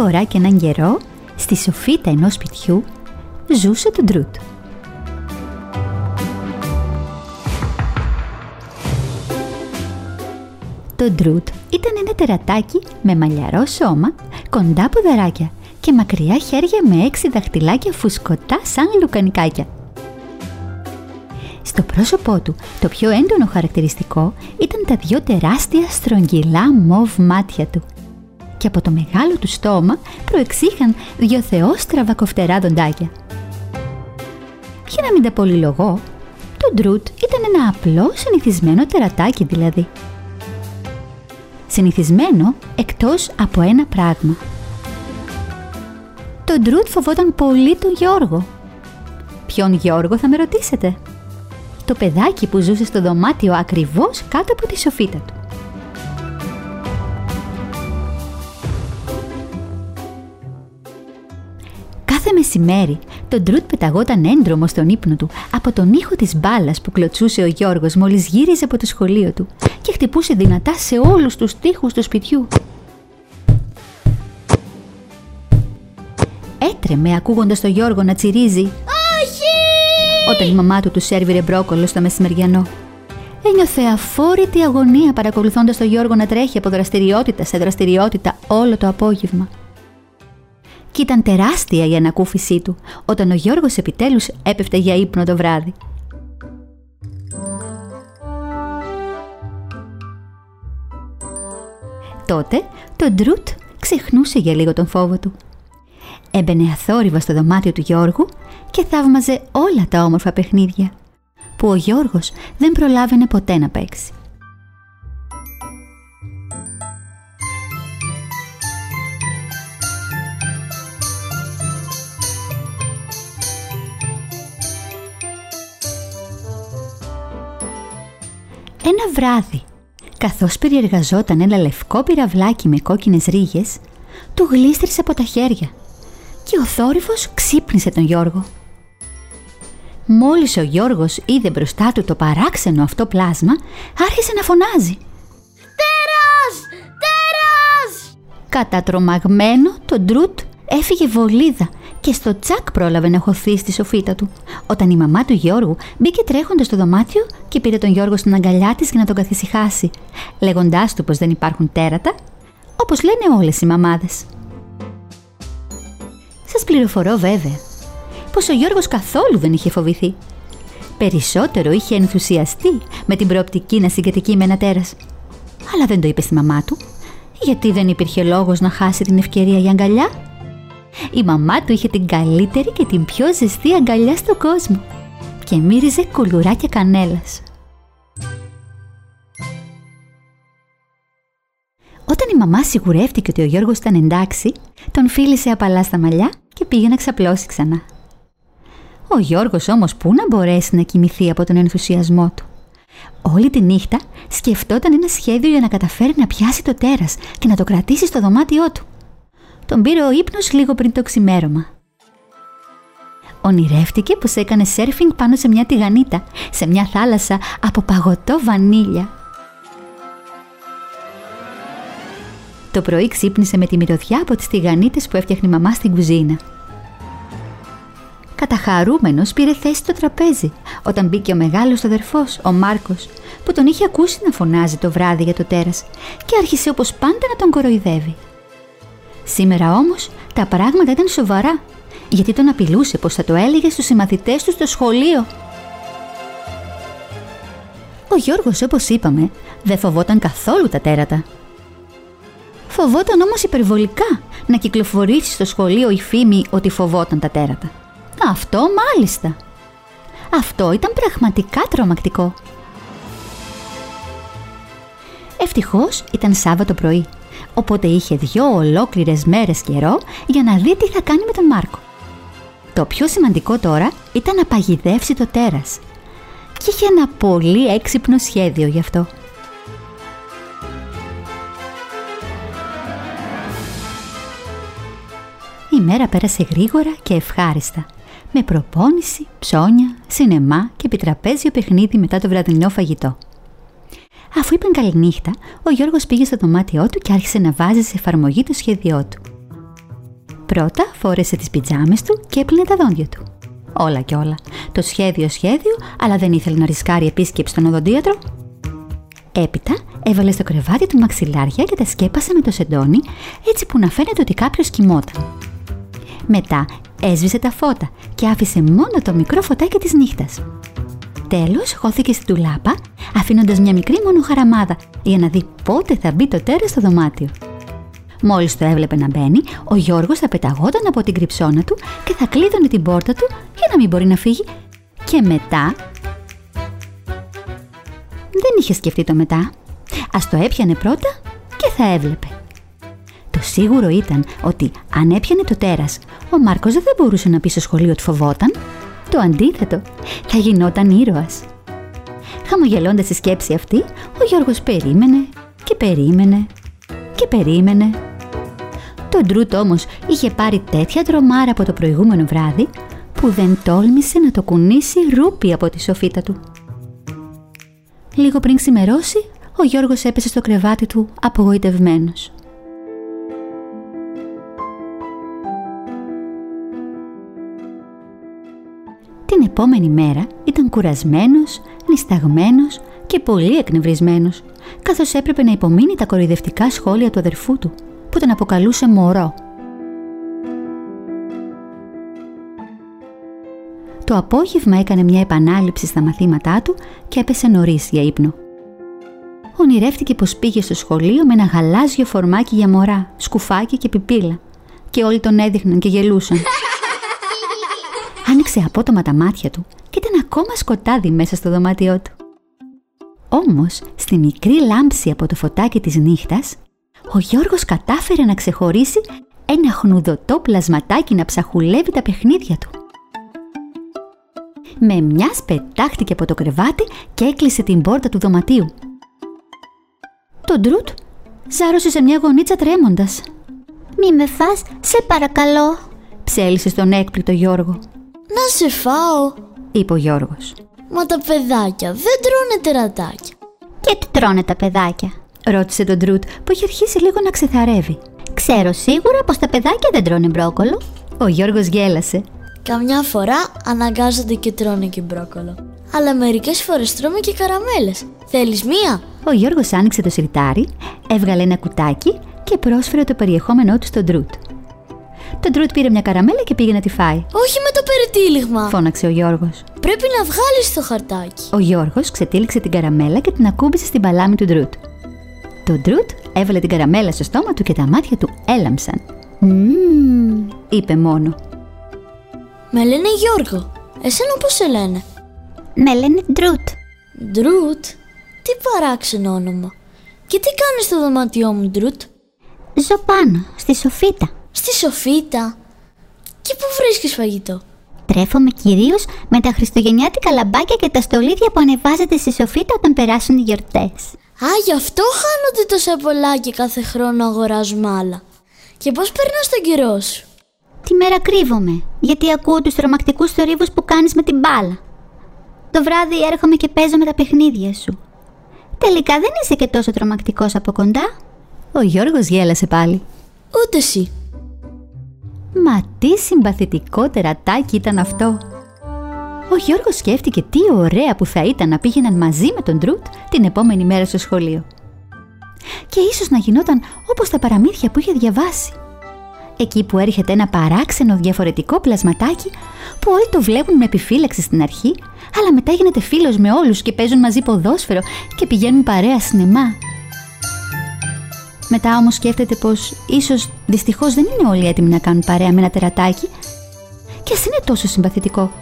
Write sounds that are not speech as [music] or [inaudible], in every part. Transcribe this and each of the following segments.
Μια φορά και έναν καιρό, στη σοφίτα ενός σπιτιού, ζούσε το Ντρούτ. Το Ντρούτ ήταν ένα τερατάκι με μαλλιαρό σώμα, κοντά ποδαράκια και μακριά χέρια με έξι δαχτυλάκια φουσκωτά σαν λουκανικάκια. Στο πρόσωπό του το πιο έντονο χαρακτηριστικό ήταν τα δυο τεράστια στρογγυλά μοβ μάτια του και από το μεγάλο του στόμα προεξήχαν δυο θεόστραβα κοφτερά δοντάκια. Για να μην τα πολυλογώ, το Ντρούτ ήταν ένα απλό συνηθισμένο τερατάκι δηλαδή. Συνηθισμένο εκτός από ένα πράγμα. Το Ντρούτ φοβόταν πολύ τον Γιώργο. Ποιον Γιώργο θα με ρωτήσετε; Το παιδάκι που ζούσε στο δωμάτιο ακριβώς κάτω από τη σοφίτα του. Κάθε μεσημέρι, το Ντρούτ πεταγόταν έντρομο στον ύπνο του από τον ήχο της μπάλας που κλωτσούσε ο Γιώργος μόλις γύριζε από το σχολείο του και χτυπούσε δυνατά σε όλους τους τοίχους του σπιτιού. Έτρεμε ακούγοντας τον Γιώργο να τσιρίζει όταν η μαμά του του σέρβιρε μπρόκολο στο μεσημεριανό. Ένιωθε αφόρητη αγωνία παρακολουθώντας τον Γιώργο να τρέχει από δραστηριότητα σε δραστηριότητα όλο το απόγευμα. Κι ήταν τεράστια η ανακούφισή του όταν ο Γιώργος επιτέλους έπεφτε για ύπνο το βράδυ. Τότε το Ντρούτ ξεχνούσε για λίγο τον φόβο του. Έμπαινε αθόρυβα στο δωμάτιο του Γιώργου και θαύμαζε όλα τα όμορφα παιχνίδια που ο Γιώργος δεν προλάβαινε ποτέ να παίξει. Ένα βράδυ, καθώς περιεργαζόταν ένα λευκό πυραυλάκι με κόκκινες ρίγες, του γλίστρισε από τα χέρια και ο θόρυβος ξύπνησε τον Γιώργο. Μόλις ο Γιώργος είδε μπροστά του το παράξενο αυτό πλάσμα, άρχισε να φωνάζει. «Τέρας! Τέρας!» Κατατρομαγμένο, το Ντρούτ έφυγε βολίδα και στο τσακ πρόλαβε να χωθεί στη σοφίτα του, όταν η μαμά του Γιώργου μπήκε τρέχοντας στο δωμάτιο και πήρε τον Γιώργο στην αγκαλιά της για να τον καθησυχάσει, λέγοντάς του πως δεν υπάρχουν τέρατα, όπως λένε όλες οι μαμάδες. Σας πληροφορώ βέβαια πως ο Γιώργος καθόλου δεν είχε φοβηθεί. Περισσότερο είχε ενθουσιαστεί με την προοπτική να συγκατοικεί με ένα τέρας. Αλλά δεν το είπε στη μαμά του, γιατί δεν υπήρχε λόγος να χάσει την ευκαιρία για αγκαλιά. Η μαμά του είχε την καλύτερη και την πιο ζεστή αγκαλιά στον κόσμο και μύριζε κουλουράκια κανέλας. Όταν η μαμά σιγουρεύτηκε ότι ο Γιώργος ήταν εντάξει, τον φίλησε απαλά στα μαλλιά και πήγε να ξαπλώσει ξανά. Ο Γιώργος όμως πού να μπορέσει να κοιμηθεί από τον ενθουσιασμό του; Όλη τη νύχτα σκεφτόταν ένα σχέδιο για να καταφέρει να πιάσει το τέρας και να το κρατήσει στο δωμάτιό του. Τον πήρε ο ύπνος λίγο πριν το ξημέρωμα. Ονειρεύτηκε πως έκανε σέρφινγκ πάνω σε μια τηγανίτα, σε μια θάλασσα από παγωτό βανίλια. Το πρωί ξύπνησε με τη μυρωδιά από τις τηγανίτες που έφτιαχνε η μαμά στην κουζίνα καταχαρούμενος πήρε θέση στο τραπέζι όταν μπήκε ο μεγάλος αδερφός, ο Μάρκος, που τον είχε ακούσει να φωνάζει το βράδυ για το τέρας και άρχισε όπως πάντα να τον κοροϊδεύει. Σήμερα όμως τα πράγματα ήταν σοβαρά, γιατί τον απειλούσε πως θα το έλεγε στους συμμαθητές του στο σχολείο. Ο Γιώργος, όπως είπαμε, δεν φοβόταν καθόλου τα τέρατα. Φοβόταν όμως υπερβολικά να κυκλοφορήσει στο σχολείο η φήμη ότι φοβόταν τα τέρατα. Αυτό μάλιστα. Αυτό ήταν πραγματικά τρομακτικό. Ευτυχώς ήταν Σάββατο πρωί, οπότε είχε δυο ολόκληρες μέρες καιρό για να δει τι θα κάνει με τον Μάρκο. Το πιο σημαντικό τώρα ήταν να παγιδεύσει το τέρας και είχε ένα πολύ έξυπνο σχέδιο γι' αυτό. Η μέρα πέρασε γρήγορα και ευχάριστα με προπόνηση, ψώνια, σινεμά και επιτραπέζιο παιχνίδι μετά το βραδινό φαγητό. Αφού είπαν καληνύχτα, ο Γιώργος πήγε στο δωμάτιό του και άρχισε να βάζει σε εφαρμογή το σχέδιό του. Πρώτα φόρεσε τις πιτζάμες του και έπλυνε τα δόντια του. Όλα και όλα. Το σχέδιο σχέδιο, αλλά δεν ήθελε να ρισκάρει επίσκεψη στον οδοντίατρο. Έπειτα έβαλε στο κρεβάτι του μαξιλάρια και τα σκέπασε με το σεντόνι έτσι που να φαίνεται ότι κάποιος κοιμόταν. Μετά έσβησε τα φώτα και άφησε μόνο το μικρό φωτάκι της νύχτας. Τέλος χώθηκε στην τουλάπα αφήνοντας μια μικρή μόνο χαραμάδα για να δει πότε θα μπει το τέρας στο δωμάτιο. Μόλις το έβλεπε να μπαίνει, ο Γιώργος θα πεταγόταν από την κρυψώνα του και θα κλείδωνε την πόρτα του για να μην μπορεί να φύγει. Και μετά... Δεν είχε σκεφτεί το μετά. Ας το έπιανε πρώτα και θα έβλεπε. Το σίγουρο ήταν ότι αν έπιανε το τέρας, ο Μάρκος δεν μπορούσε να πει στο σχολείο ότι φοβόταν. Το αντίθετο, θα γινόταν ήρωας. Χαμογελώντας τη σκέψη αυτή, ο Γιώργος περίμενε και περίμενε και περίμενε. Το Ντρούτ όμως είχε πάρει τέτοια τρομάρα από το προηγούμενο βράδυ που δεν τόλμησε να το κουνήσει ρούπι από τη σοφίτα του. Λίγο πριν ξημερώσει, ο Γιώργος έπεσε στο κρεβάτι του απογοητευμένος. Την επόμενη μέρα ήταν κουρασμένος, νησταγμένος και πολύ εκνευρισμένος, καθώς έπρεπε να υπομείνει τα κοροϊδευτικά σχόλια του αδερφού του, που τον αποκαλούσε μωρό. Το απόγευμα έκανε μια επανάληψη στα μαθήματά του και έπεσε νωρίς για ύπνο. Ονειρεύτηκε πως πήγε στο σχολείο με ένα γαλάζιο φορμάκι για μωρά, σκουφάκι και πιπίλα και όλοι τον έδειχναν και γελούσαν. [laughs] Άνοιξε απότομα τα μάτια του και ήταν ακόμα σκοτάδι μέσα στο δωμάτιό του. Όμως, στη μικρή λάμψη από το φωτάκι της νύχτας, ο Γιώργος κατάφερε να ξεχωρίσει ένα χνουδωτό πλασματάκι να ψαχουλεύει τα παιχνίδια του. Με μια πετάχτηκε από το κρεβάτι και έκλεισε την πόρτα του δωματίου. Το Ντρούτ ζάρωσε σε μια γωνίτσα τρέμοντας. «Μη με φας, σε παρακαλώ», ψέλισε στον έκπληκτο Γιώργο. «Να σε φάω», είπε ο Γιώργος. «Μα τα παιδάκια δεν τρώνε τερατάκια». «Και τι τρώνε τα παιδάκια», ρώτησε τον Ντρούτ που είχε αρχίσει λίγο να ξεθαρεύει. Ξέρω σίγουρα πως τα παιδάκια δεν τρώνε μπρόκολο. Ο Γιώργος γέλασε. Καμιά φορά αναγκάζονται και τρώνε και μπρόκολο. Αλλά μερικές φορές τρώμε και καραμέλες. Θέλεις μία; Ο Γιώργος άνοιξε το σιρτάρι, έβγαλε ένα κουτάκι και πρόσφερε το περιεχόμενό του στον Ντρούτ. Το Ντρούτ πήρε μια καραμέλα και πήγε να τη φάει. Όχι με το περιτύλιγμα. Φώναξε ο Γιώργος. Πρέπει να βγάλεις το χαρτάκι. Ο Γιώργος ξετύλιξε την καραμέλα και την ακούμπησε στην παλάμη του Ντρούτ. Το Ντρούτ έβαλε την καραμέλα στο στόμα του και τα μάτια του έλαμψαν. Μμμ, είπε μόνο. Με λένε Γιώργο. Εσένα πώς σε λένε; Με λένε Ντρούτ. Ντρούτ. Τι παράξενο όνομα. Και τι κάνεις στο δωμάτιό μου, Ντρούτ. Ζω πάνω, στη σοφίτα. Στη σοφίτα. Και πού βρίσκεις φαγητό; Τρέφομαι κυρίως με τα χριστουγεννιάτικα λαμπάκια και τα στολίδια που ανεβάζετε στη σοφίτα όταν περάσουν οι γιορτές. Α, γι' αυτό χάνονται τόσα πολλά και κάθε χρόνο αγοράζουμε άλλα. Και πώς περνάς τον καιρό σου; Τη μέρα κρύβομαι, γιατί ακούω τους τρομακτικούς θορύβους που κάνεις με την μπάλα. Το βράδυ έρχομαι και παίζω με τα παιχνίδια σου. Τελικά δεν είσαι και τόσο τρομακτικός από κοντά. Ο Γιώργος γέλασε πάλι. Ούτε εσύ. Μα τι συμπαθητικό τερατάκι ήταν αυτό. Ο Γιώργος σκέφτηκε τι ωραία που θα ήταν να πήγαιναν μαζί με τον Τρούτ την επόμενη μέρα στο σχολείο. Και ίσως να γινόταν όπως τα παραμύθια που είχε διαβάσει. Εκεί που έρχεται ένα παράξενο διαφορετικό πλασματάκι που όλοι το βλέπουν με επιφύλαξη στην αρχή, αλλά μετά γίνεται φίλος με όλους και παίζουν μαζί ποδόσφαιρο και πηγαίνουν παρέα σινεμά. Μετά όμως σκέφτεται πως ίσως δυστυχώς δεν είναι όλοι έτοιμοι να κάνουν παρέα με ένα τερατάκι και ας είναι τόσο συμπαθητικό.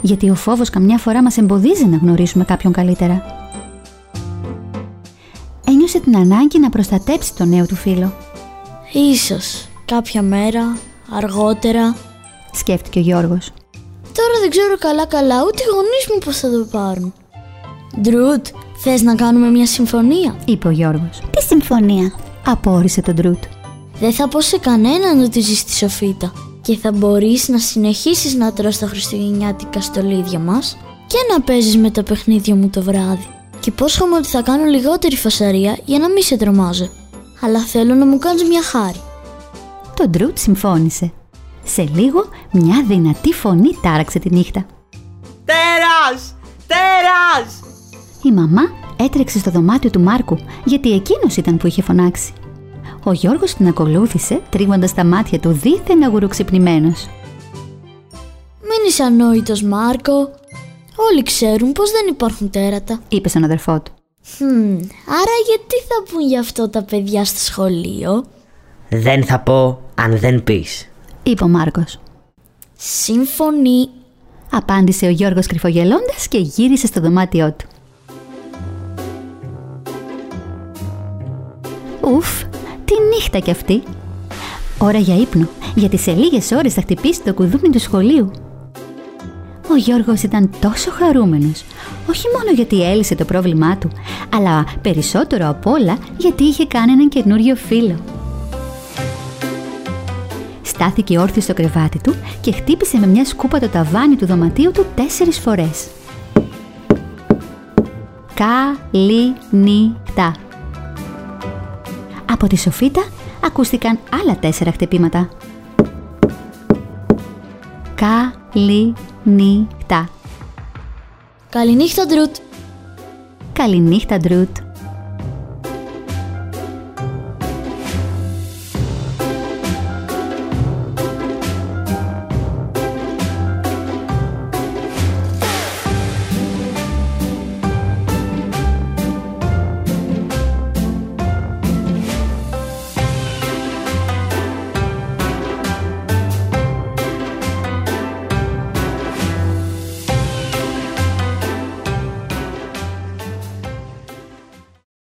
Γιατί ο φόβος καμιά φορά μας εμποδίζει να γνωρίσουμε κάποιον καλύτερα. Ένιωσε την ανάγκη να προστατέψει τον νέο του φίλο. Ίσως κάποια μέρα, αργότερα. Σκέφτηκε ο Γιώργος. Τώρα δεν ξέρω καλά καλά ούτε οι γονείς μου πώς θα το πάρουν. Ντρούτ, θες να κάνουμε μια συμφωνία; είπε ο Γιώργος. Τι συμφωνία, απόρρισε τον Ντρούτ. Δεν θα πω σε κανέναν ότι ζεις στη σοφίτα και θα μπορείς να συνεχίσεις να τρως τα χριστουγεννιάτικα στολίδια μας και να παίζεις με τα παιχνίδια μου το βράδυ. Και υπόσχομαι ότι θα κάνω λιγότερη φασαρία για να μην σε τρομάζω. Αλλά θέλω να μου κάνεις μια χάρη. Το Ντρούτ συμφώνησε. Σε λίγο μια δυνατή φωνή τάραξε τη νύχτα. Τέρας! Τέρας! Η μαμά έτρεξε στο δωμάτιο του Μάρκου γιατί εκείνος ήταν που είχε φωνάξει. Ο Γιώργος την ακολούθησε τρίβοντας τα μάτια του δίθεν αγουροξυπνημένος. Μην είσαι ανόητος Μάρκο. Όλοι ξέρουν πως δεν υπάρχουν τέρατα. Είπε στον αδερφό του. Χμ, άρα γιατί θα πούν γι' αυτό τα παιδιά στο σχολείο; Δεν θα πω αν δεν πεις. Είπε ο Μάρκος. Σύμφωνη. Απάντησε ο Γιώργος κρυφογελώντας και γύρισε στο δωμάτιό του. Ουφ, τι νύχτα κι αυτή. Ώρα για ύπνο, γιατί σε λίγες ώρες θα χτυπήσει το κουδούνι του σχολείου. Ο Γιώργος ήταν τόσο χαρούμενος, όχι μόνο γιατί έλυσε το πρόβλημά του, αλλά περισσότερο απ' όλα γιατί είχε κάνει έναν καινούριο φίλο. Στάθηκε όρθιο στο κρεβάτι του και χτύπησε με μια σκούπα το ταβάνι του δωματίου του τέσσερις φορές. Καληνύχτα. Από τη σοφίτα ακούστηκαν άλλα τέσσερα χτυπήματα. Καληνύχτα. Καληνύχτα Ντρούτ. Καληνύχτα, Ντρούτ.